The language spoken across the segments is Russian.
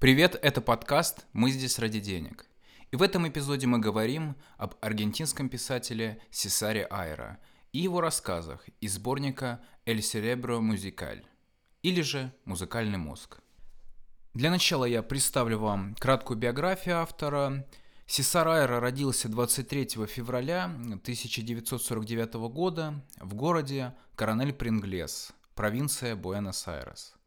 Привет, это подкаст «Мы здесь ради денег». И в этом эпизоде мы говорим об аргентинском писателе Сесаре Айра и его рассказах из сборника «El Cerebro Musical» или же «Музыкальный мозг». Для начала я представлю вам краткую биографию автора. Сесар Айра родился 23 февраля 1949 года в городе Коронель-Принглес, провинция Буэнос-Айрес.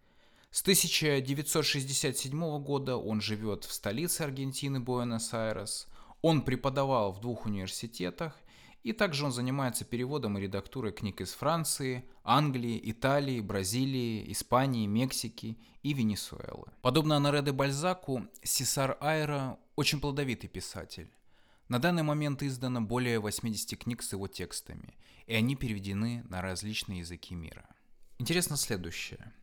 С 1967 года он живет в столице Аргентины Буэнос-Айрес. Он преподавал в двух университетах, и также он занимается переводом и редактурой книг из Франции, Англии, Италии, Бразилии, Испании, Мексики и Венесуэлы. Подобно Анаре Бальзаку, Сесар Айра очень плодовитый писатель. На данный момент издано более 80 книг с его текстами, и они переведены на различные языки мира. Интересно следующее –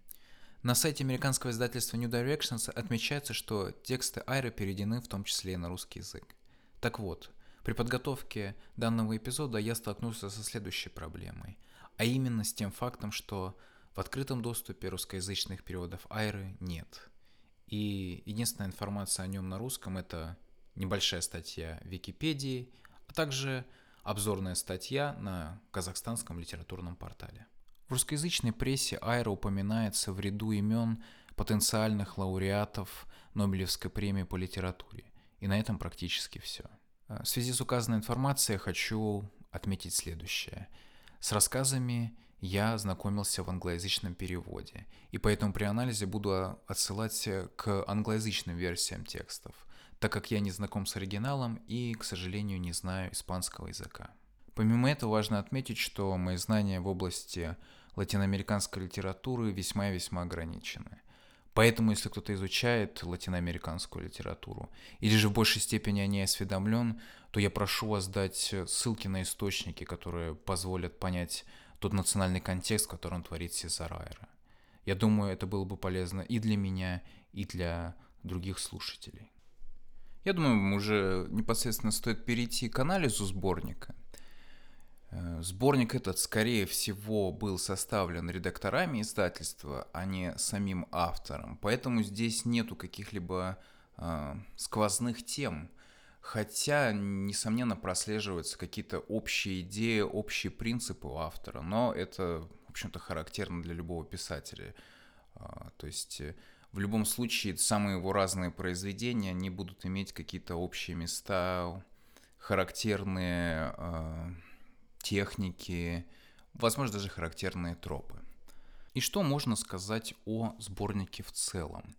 на сайте американского издательства New Directions отмечается, что тексты Айры переведены в том числе и на русский язык. Так вот, при подготовке данного эпизода я столкнулся со следующей проблемой, а именно с тем фактом, что в открытом доступе русскоязычных переводов Айры нет. И единственная информация о нем на русском это небольшая статья в Википедии, а также обзорная статья на казахстанском литературном портале. В русскоязычной прессе Айра упоминается в ряду имен потенциальных лауреатов Нобелевской премии по литературе. И на этом практически все. Э, в связи с указанной информацией хочу отметить следующее. С рассказами я знакомился в англоязычном переводе, и поэтому при анализе буду отсылать к англоязычным версиям текстов, так как я не знаком с оригиналом и, к сожалению, не знаю испанского языка. Помимо этого важно отметить, что мои знания в области латиноамериканской литературы весьма и весьма ограничены. Поэтому, если кто-то изучает латиноамериканскую литературу, или же в большей степени о ней осведомлен, то я прошу вас дать ссылки на источники, которые позволят понять тот национальный контекст, в котором творит Сезар Айра. Я думаю, это было бы полезно и для меня, и для других слушателей. Я думаю, уже непосредственно стоит перейти к анализу сборника. Э, сборник этот, скорее всего, был составлен редакторами издательства, а не самим автором. Поэтому здесь нету каких-либо э, сквозных тем. Хотя, несомненно, прослеживаются какие-то общие идеи, общие принципы у автора. Но это, в общем-то, характерно для любого писателя. Э, то есть э, в любом случае самые его разные произведения, они будут иметь какие-то общие места, характерные... Э, техники, возможно, даже характерные тропы. И что можно сказать о сборнике в целом?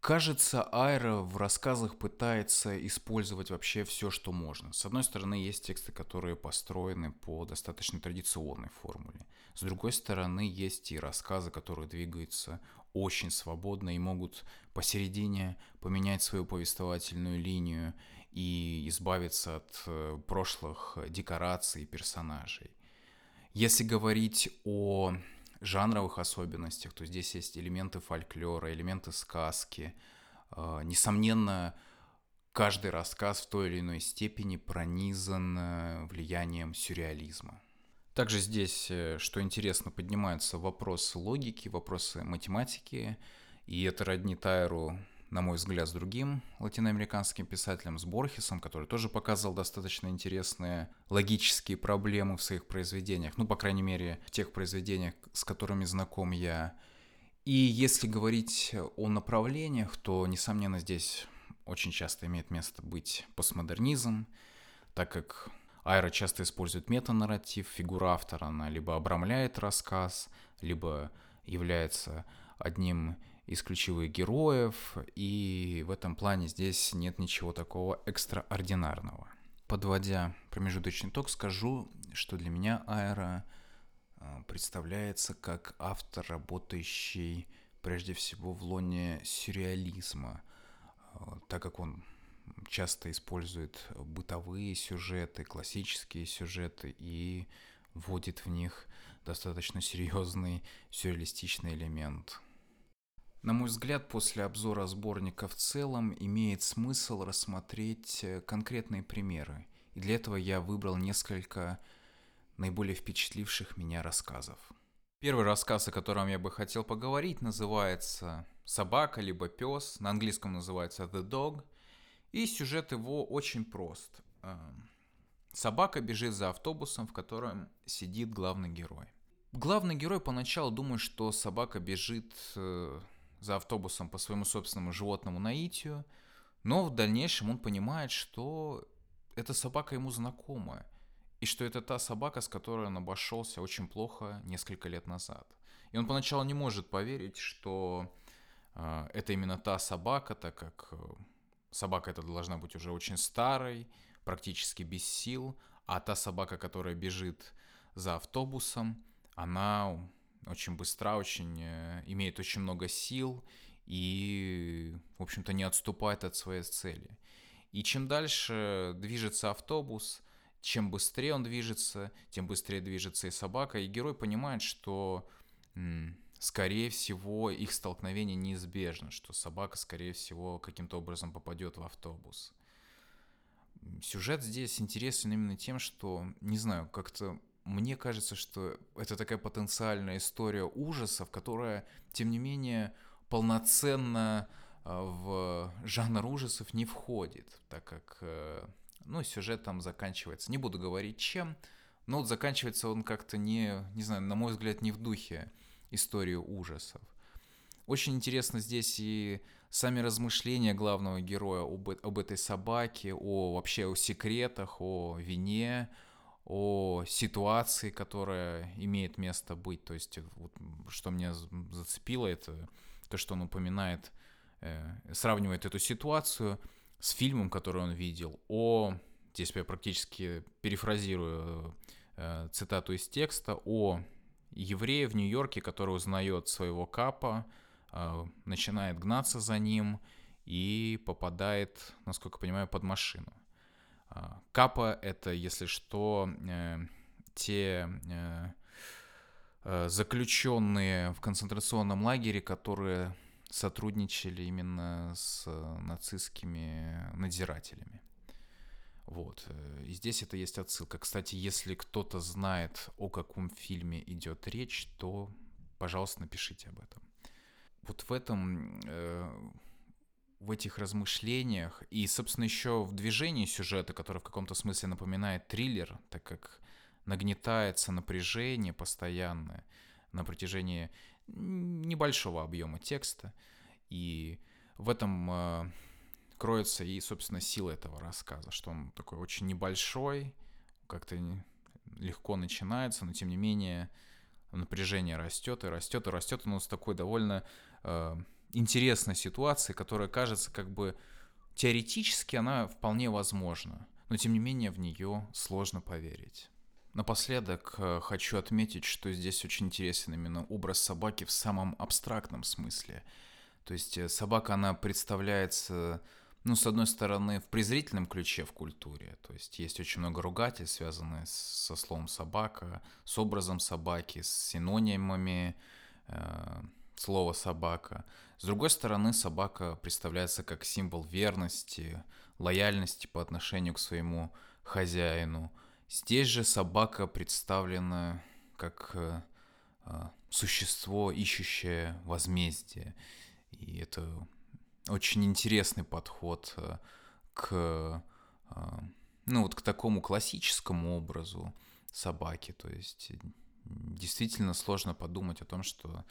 Кажется, Айра в рассказах пытается использовать вообще все, что можно. С одной стороны, есть тексты, которые построены по достаточно традиционной формуле. С другой стороны, есть и рассказы, которые двигаются очень свободно и могут посередине поменять свою повествовательную линию и избавиться от э, прошлых декораций и персонажей. Если говорить о жанровых особенностях, то здесь есть элементы фольклора, элементы сказки. Э, несомненно, каждый рассказ в той или иной степени пронизан э, влиянием сюрреализма. Также здесь, что интересно, поднимаются вопросы логики, вопросы математики, и это роднит Тайру на мой взгляд, с другим латиноамериканским писателем, с Борхесом, который тоже показывал достаточно интересные логические проблемы в своих произведениях, ну, по крайней мере, в тех произведениях, с которыми знаком я. И если говорить о направлениях, то, несомненно, здесь очень часто имеет место быть постмодернизм, так как Айра часто использует метанарратив, фигура автора, она либо обрамляет рассказ, либо является одним из ключевых героев, и в этом плане здесь нет ничего такого экстраординарного. Подводя промежуточный итог, скажу, что для меня Аэро а, представляется как автор, работающий прежде всего в лоне сюрреализма, а, так как он часто использует бытовые сюжеты, классические сюжеты и вводит в них достаточно серьезный сюрреалистичный элемент – на мой взгляд, после обзора сборника в целом имеет смысл рассмотреть э, конкретные примеры. И для этого я выбрал несколько наиболее впечатливших меня рассказов. Первый рассказ, о котором я бы хотел поговорить, называется собака, либо пес, на английском называется The Dog, и сюжет его очень прост. Э, собака бежит за автобусом, в котором сидит главный герой. Главный герой поначалу думает, что собака бежит э, за автобусом по своему собственному животному наитию, но в дальнейшем он понимает, что эта собака ему знакомая, и что это та собака, с которой он обошелся очень плохо несколько лет назад. И он поначалу не может поверить, что э, это именно та собака, так как э, собака эта должна быть уже очень старой, практически без сил, а та собака, которая бежит за автобусом, она очень быстра, очень э, имеет очень много сил и, в общем-то, не отступает от своей цели. И чем дальше движется автобус, чем быстрее он движется, тем быстрее движется и собака, и герой понимает, что, скорее всего, их столкновение неизбежно, что собака, скорее всего, каким-то образом попадет в автобус. Сюжет здесь интересен именно тем, что, не знаю, как-то мне кажется, что это такая потенциальная история ужасов, которая, тем не менее, полноценно а, в жанр ужасов не входит, так как, э, ну, сюжет там заканчивается. Не буду говорить чем, но вот заканчивается он как-то не, не знаю, на мой взгляд, не в духе истории ужасов. Очень интересно здесь и сами размышления главного героя об, об этой собаке, о вообще о секретах, о вине, о ситуации, которая имеет место быть. То есть, вот, что меня зацепило, это то, что он упоминает, э, сравнивает эту ситуацию с фильмом, который он видел, о, здесь я практически перефразирую э, цитату из текста, о еврее в Нью-Йорке, который узнает своего капа, э, начинает гнаться за ним и попадает, насколько понимаю, под машину. А, капа — это, если что, э, те э, э, заключенные в концентрационном лагере, которые сотрудничали именно с нацистскими надзирателями. Вот. И здесь это есть отсылка. Кстати, если кто-то знает, о каком фильме идет речь, то, пожалуйста, напишите об этом. Вот в этом в этих размышлениях и, собственно, еще в движении сюжета, который в каком-то смысле напоминает триллер, так как нагнетается напряжение постоянное на протяжении небольшого объема текста. И в этом э, кроется и, собственно, сила этого рассказа, что он такой очень небольшой, как-то легко начинается, но тем не менее напряжение растет и растет и растет. Он с такой довольно э, интересной ситуации, которая кажется как бы теоретически она вполне возможна, но тем не менее в нее сложно поверить. Напоследок э, хочу отметить, что здесь очень интересен именно образ собаки в самом абстрактном смысле. То есть э, собака, она представляется, ну, с одной стороны, в презрительном ключе в культуре. То есть есть очень много ругательств, связанных со словом собака, с образом собаки, с синонимами, э, слово «собака». С другой стороны, собака представляется как символ верности, лояльности по отношению к своему хозяину. Здесь же собака представлена как э, э, существо, ищущее возмездие. И это очень интересный подход э, к, ну, вот к такому классическому образу собаки. То есть действительно сложно подумать о том, что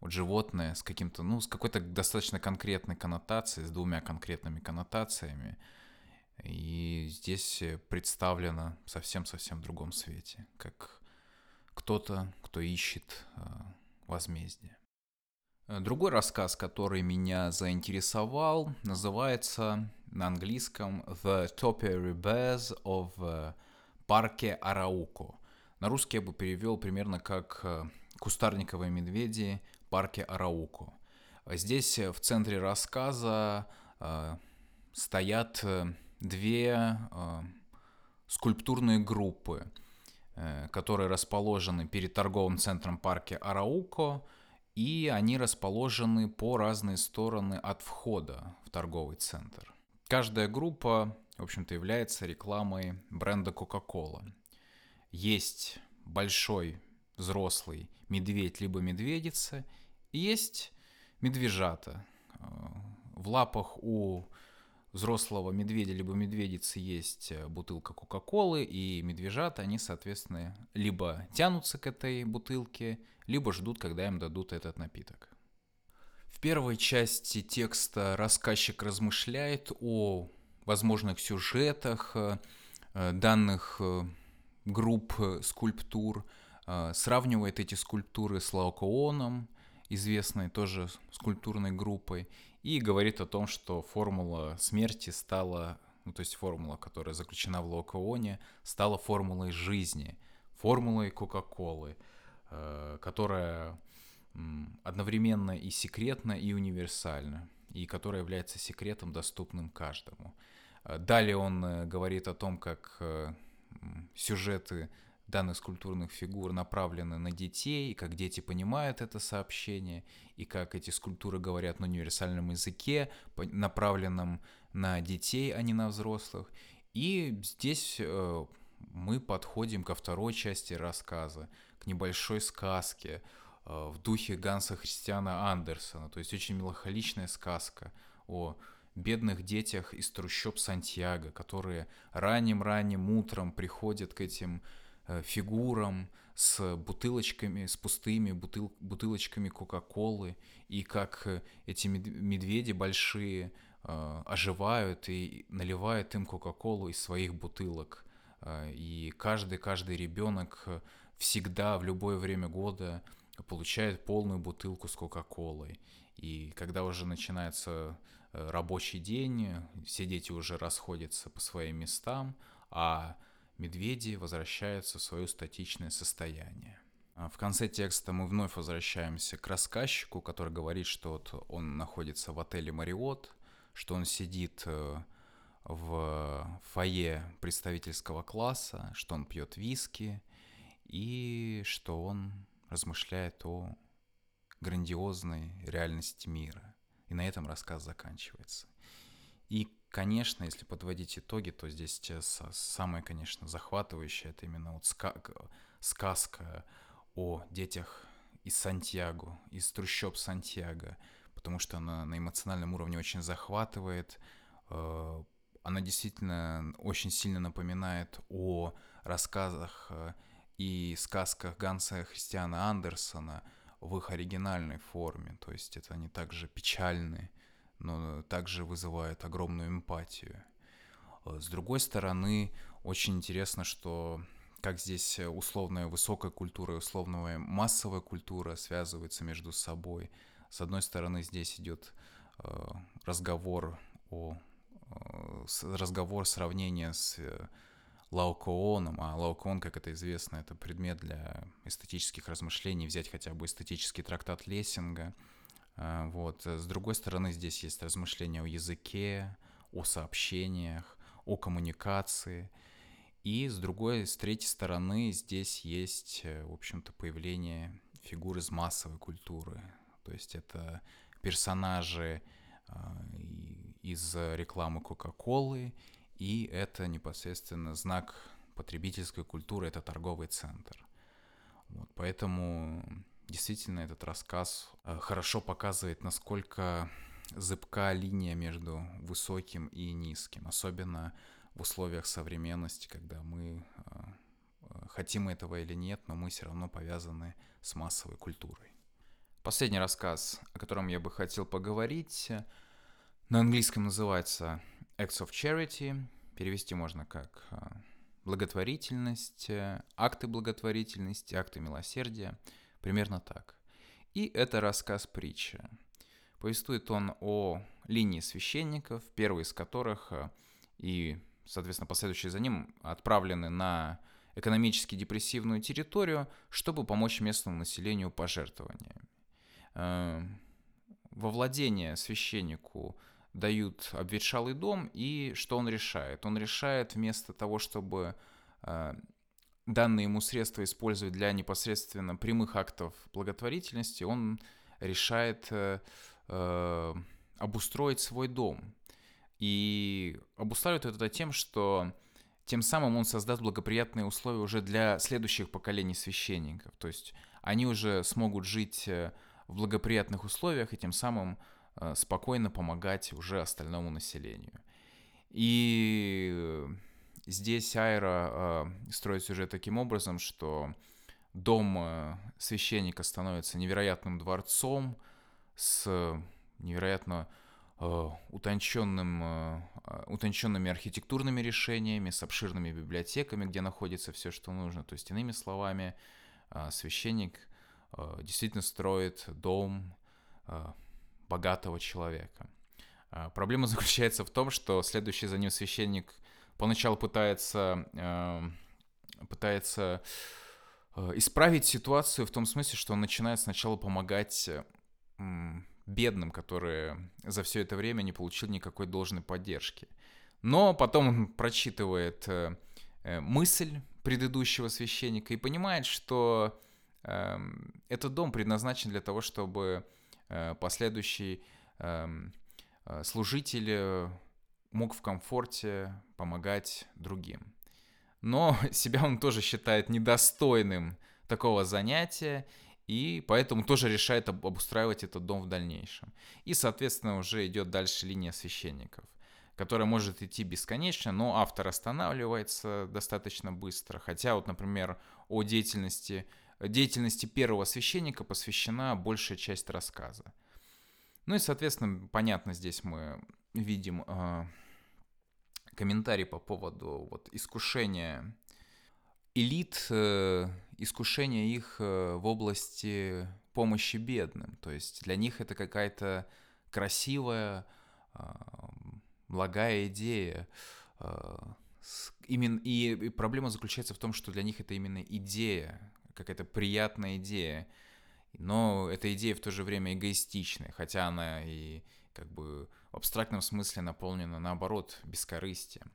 вот животное с каким-то, ну, с какой-то достаточно конкретной коннотацией, с двумя конкретными коннотациями. И здесь представлено совсем-совсем в другом свете, как кто-то, кто ищет э, возмездие. Другой рассказ, который меня заинтересовал, называется на английском «The Topiary Bears of Парке Арауко». На русский я бы перевел примерно как э, «Кустарниковые медведи парке Арауко. Здесь э, в центре рассказа э, стоят э, две э, скульптурные группы, э, которые расположены перед торговым центром парке Арауко, и они расположены по разные стороны от входа в торговый центр. Каждая группа, в общем-то, является рекламой бренда Coca-Cola. Есть большой взрослый медведь либо медведица – есть медвежата. В лапах у взрослого медведя либо медведицы есть бутылка Кока-Колы, и медвежата, они, соответственно, либо тянутся к этой бутылке, либо ждут, когда им дадут этот напиток. В первой части текста рассказчик размышляет о возможных сюжетах данных групп скульптур, сравнивает эти скульптуры с Лаокооном, известной тоже скульптурной группой, и говорит о том, что формула смерти стала, ну то есть формула, которая заключена в Лаокооне, стала формулой жизни, формулой Кока-Колы, э, которая одновременно и секретна, и универсальна, и которая является секретом, доступным каждому. Э, далее он э, говорит о том, как сюжеты данных скульптурных фигур направлены на детей, и как дети понимают это сообщение, и как эти скульптуры говорят на универсальном языке, направленном на детей, а не на взрослых. И здесь э, мы подходим ко второй части рассказа, к небольшой сказке э, в духе Ганса Христиана Андерсона, то есть очень меланхоличная сказка о бедных детях из трущоб Сантьяго, которые ранним-ранним утром приходят к этим фигурам с бутылочками, с пустыми бутыл, бутылочками Кока-Колы, и как э, эти медведи большие э, оживают и наливают им Кока-Колу из своих бутылок. И каждый, каждый ребенок всегда в любое время года получает полную бутылку с Кока-Колой. И когда уже начинается рабочий день, все дети уже расходятся по своим местам, а медведи возвращаются в свое статичное состояние. А в конце текста мы вновь возвращаемся к рассказчику, который говорит, что вот он находится в отеле «Мариот», что он сидит э, в фойе представительского класса, что он пьет виски и что он размышляет о грандиозной реальности мира. И на этом рассказ заканчивается. И Конечно, если подводить итоги, то здесь сейчас самое, конечно, захватывающее, это именно вот сказка о детях из Сантьяго, из трущоб Сантьяго, потому что она на эмоциональном уровне очень захватывает. Э, она действительно очень сильно напоминает о рассказах э, и сказках Ганса Христиана Андерсона в их оригинальной форме. То есть это они также печальные, но также вызывает огромную эмпатию. Э, с другой стороны, очень интересно, что как здесь условная высокая культура и условная массовая культура связываются между собой. С одной стороны, здесь идет э, разговор о э, разговор сравнения с Лаокооном, а Лаокоон, как это известно, это предмет для эстетических размышлений, взять хотя бы эстетический трактат Лессинга – вот. С другой стороны, здесь есть размышления о языке, о сообщениях, о коммуникации. И с другой, с третьей стороны, здесь есть, э, в общем-то, появление фигур из массовой культуры. То есть это персонажи а, из рекламы Кока-Колы, и это непосредственно знак потребительской культуры, это торговый центр. Вот, поэтому Действительно, этот рассказ э, хорошо показывает, насколько зыбка линия между высоким и низким, особенно в условиях современности, когда мы э, э, хотим этого или нет, но мы все равно повязаны с массовой культурой. Последний рассказ, о котором я бы хотел поговорить, на английском называется Acts of Charity. Перевести можно как благотворительность, акты благотворительности, акты милосердия – Примерно так. И это рассказ притча. Повествует он о линии священников, первый из которых э, и, соответственно, последующие за ним отправлены на экономически депрессивную территорию, чтобы помочь местному населению пожертвованиями. Э, во владение священнику дают обветшалый дом, и что он решает? Он решает вместо того, чтобы э, данные ему средства использовать для непосредственно прямых актов благотворительности, он решает э, э, обустроить свой дом. И обуславливает это тем, что тем самым он создаст благоприятные условия уже для следующих поколений священников. То есть они уже смогут жить э, в благоприятных условиях и тем самым э, спокойно помогать уже остальному населению. И здесь Айра э, строит сюжет таким образом, что дом э, священника становится невероятным дворцом с невероятно утонченным, утонченными архитектурными решениями, с обширными библиотеками, где находится все, что нужно. То есть, иными словами, священник действительно строит дом богатого человека. А, проблема заключается в том, что следующий за ним священник поначалу пытается, эм, пытается э, исправить ситуацию в том смысле, что он начинает сначала помогать бедным, которые за все это время не получили никакой должной поддержки. Но потом он прочитывает э, э, мысль предыдущего священника и понимает, что эм, этот дом предназначен для того, чтобы последующий эм, Э, служитель э, мог в комфорте помогать другим. Но себя он тоже считает недостойным такого занятия, и поэтому тоже решает обустраивать этот дом в дальнейшем. И, соответственно, уже идет дальше линия священников, которая может идти бесконечно, но автор останавливается достаточно быстро. Хотя вот, например, о деятельности, деятельности первого священника посвящена большая часть рассказа. Ну и, соответственно, понятно, здесь мы видим э, комментарий по поводу вот, искушения элит, э, искушения их э, в области помощи бедным. То есть для них это какая-то красивая, э, благая идея. С, именно, и проблема заключается в том, что для них это именно идея, какая-то приятная идея но эта идея в то же время эгоистичная, хотя она и как бы в абстрактном смысле наполнена наоборот бескорыстием.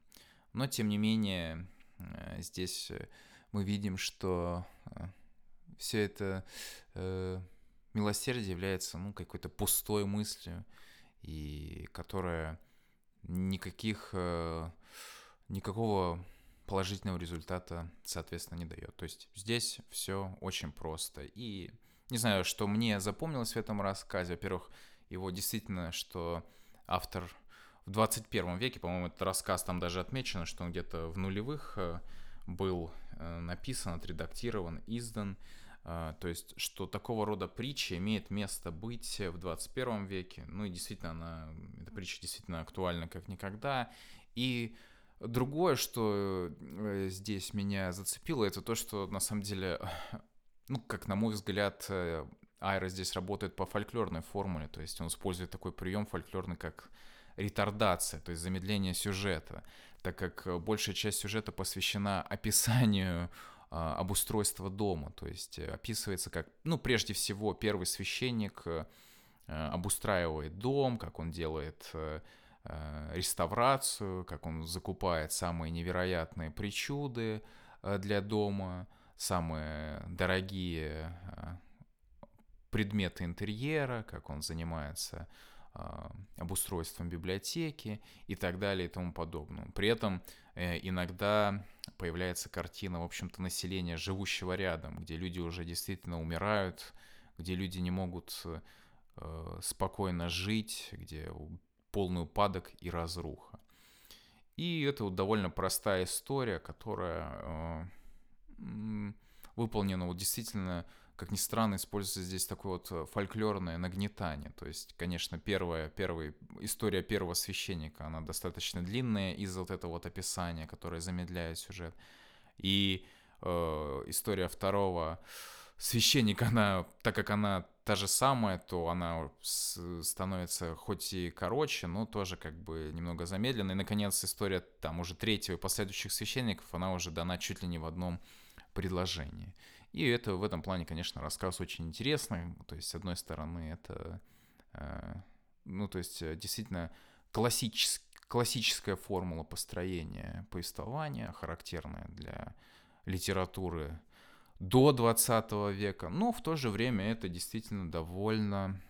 Но тем не менее э, здесь э, мы видим, что э, все это милосердие является ну, какой-то пустой мыслью, и которая никаких, никакого положительного результата, соответственно, не дает. То есть здесь все очень просто. И не знаю, что мне запомнилось в этом рассказе. Во-первых, его действительно, что автор в 21 веке, по-моему, этот рассказ там даже отмечено, что он где-то в нулевых э, был э, написан, отредактирован, издан. Э, то есть, что такого рода притча имеет место быть в 21 веке. Ну и действительно, она, эта притча действительно актуальна как никогда. И другое, что здесь меня зацепило, это то, что на самом деле ну, как на мой взгляд, Айра здесь работает по фольклорной формуле, то есть он использует такой прием фольклорный, как ретардация, то есть замедление сюжета, так как э, большая часть сюжета посвящена описанию а, обустройства дома, то есть э, описывается как, ну, прежде всего, первый священник обустраивает дом, как он делает реставрацию, как он закупает самые невероятные причуды для дома, самые дорогие предметы интерьера, как он занимается а, обустройством библиотеки и так далее и тому подобное. При этом э, иногда появляется картина, в общем-то, населения, живущего рядом, где люди уже действительно умирают, где люди не могут э, спокойно жить, где полный упадок и разруха. И это вот довольно простая история, которая э, выполнено вот действительно, как ни странно, используется здесь такое вот э, фольклорное нагнетание. То есть, конечно, первая, первая история первого священника, она достаточно длинная из-за вот этого вот описания, которое замедляет сюжет. И э, история второго священника, она, так как она та же самая, то она становится хоть и короче, но тоже как бы немного замедленной. И, наконец, история там уже третьего и последующих священников, она уже дана чуть ли не в одном предложение. И это в этом плане, конечно, рассказ очень интересный. То есть, с одной стороны, это, э, ну, то есть, э, действительно классический классическая формула построения повествования, характерная для литературы до 20 века, но в то же время это действительно довольно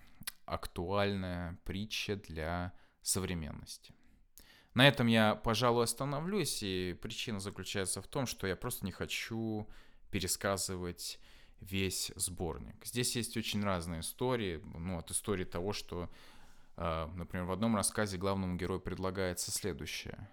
актуальная притча для современности. На этом я, пожалуй, остановлюсь, и причина заключается в том, что я просто не хочу пересказывать весь сборник. Здесь есть очень разные истории, ну, от истории того, что, э, например, в одном рассказе главному герою предлагается следующее.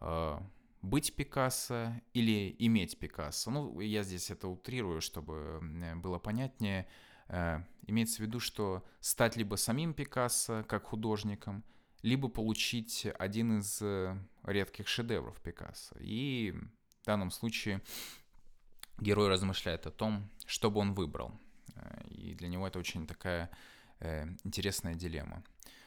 Э, быть Пикассо или иметь Пикассо. Ну, я здесь это утрирую, чтобы было понятнее. Э, имеется в виду, что стать либо самим Пикассо как художником, либо получить один из редких шедевров Пикассо. И в данном случае герой размышляет о том, что бы он выбрал. Э, и для него это очень такая э, интересная дилемма.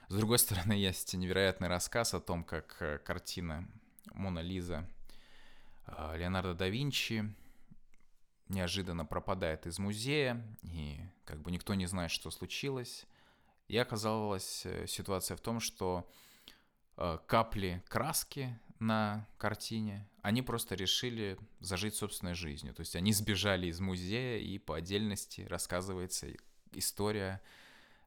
С другой стороны, есть невероятный рассказ о том, как э, картина «Мона Лиза» Леонардо да Винчи неожиданно пропадает из музея, и как бы никто не знает, что случилось. И оказалась ситуация в том, что капли краски на картине, они просто решили зажить собственной жизнью. То есть они сбежали из музея, и по отдельности рассказывается история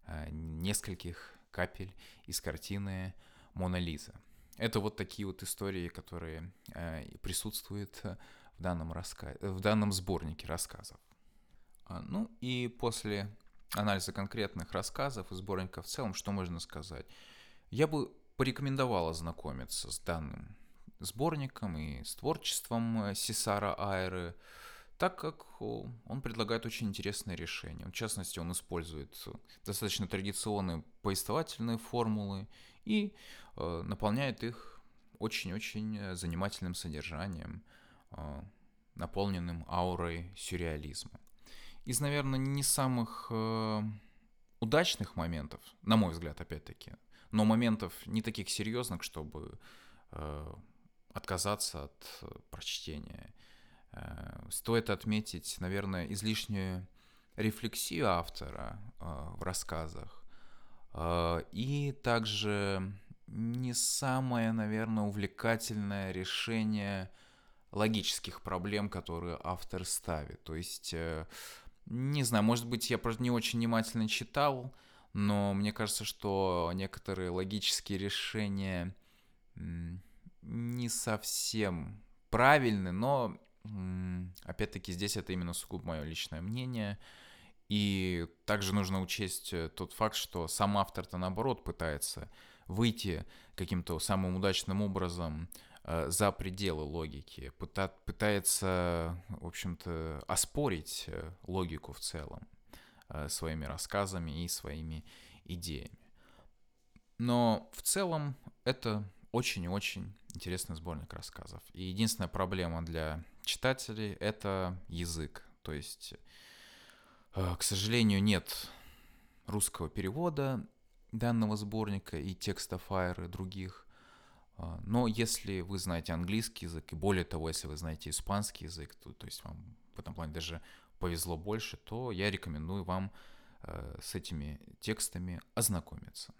э, нескольких капель из картины «Мона Лиза». Это вот такие вот истории, которые э, присутствуют в данном, раска... в данном сборнике рассказов. А, ну и после анализа конкретных рассказов и сборника в целом, что можно сказать? Я бы порекомендовал ознакомиться с данным сборником и с творчеством э, Сесара Айры, так как он предлагает очень интересные решения. В частности, он использует достаточно традиционные повествовательные формулы и э, наполняет их очень-очень э, занимательным содержанием, наполненным аурой сюрреализма. Из, наверное, не самых удачных моментов, на мой взгляд, опять-таки, но моментов не таких серьезных, чтобы отказаться от э, прочтения. Э, стоит отметить, наверное, излишнюю рефлексию автора э, в рассказах. И также не самое, наверное, увлекательное решение логических проблем, которые автор ставит. То есть, не знаю, может быть, я просто не очень внимательно читал, но мне кажется, что некоторые логические решения не совсем правильны, но опять-таки здесь это именно сугубо мое личное мнение. И также нужно учесть э, тот факт, что сам автор-то наоборот пытается выйти каким-то самым удачным образом э, за пределы логики, пытается, в общем-то, оспорить э, логику в целом своими рассказами и своими идеями. Но в целом это очень-очень интересный сборник рассказов. И единственная проблема для читателей — это язык. То есть, э, к сожалению, нет русского перевода данного сборника и текста Fire и других. Э, но если вы знаете английский язык, и более того, если вы знаете испанский язык, то, то есть вам в этом плане даже повезло больше, то я рекомендую вам э, с этими текстами ознакомиться.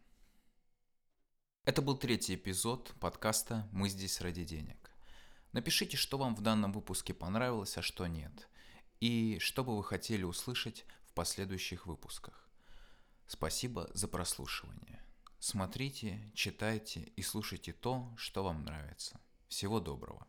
Это был третий эпизод подкаста «Мы здесь ради денег». Напишите, что вам в данном выпуске понравилось, а что нет, и что бы вы хотели услышать в последующих выпусках. Спасибо за прослушивание. Смотрите, читайте и слушайте то, что вам нравится. Всего доброго.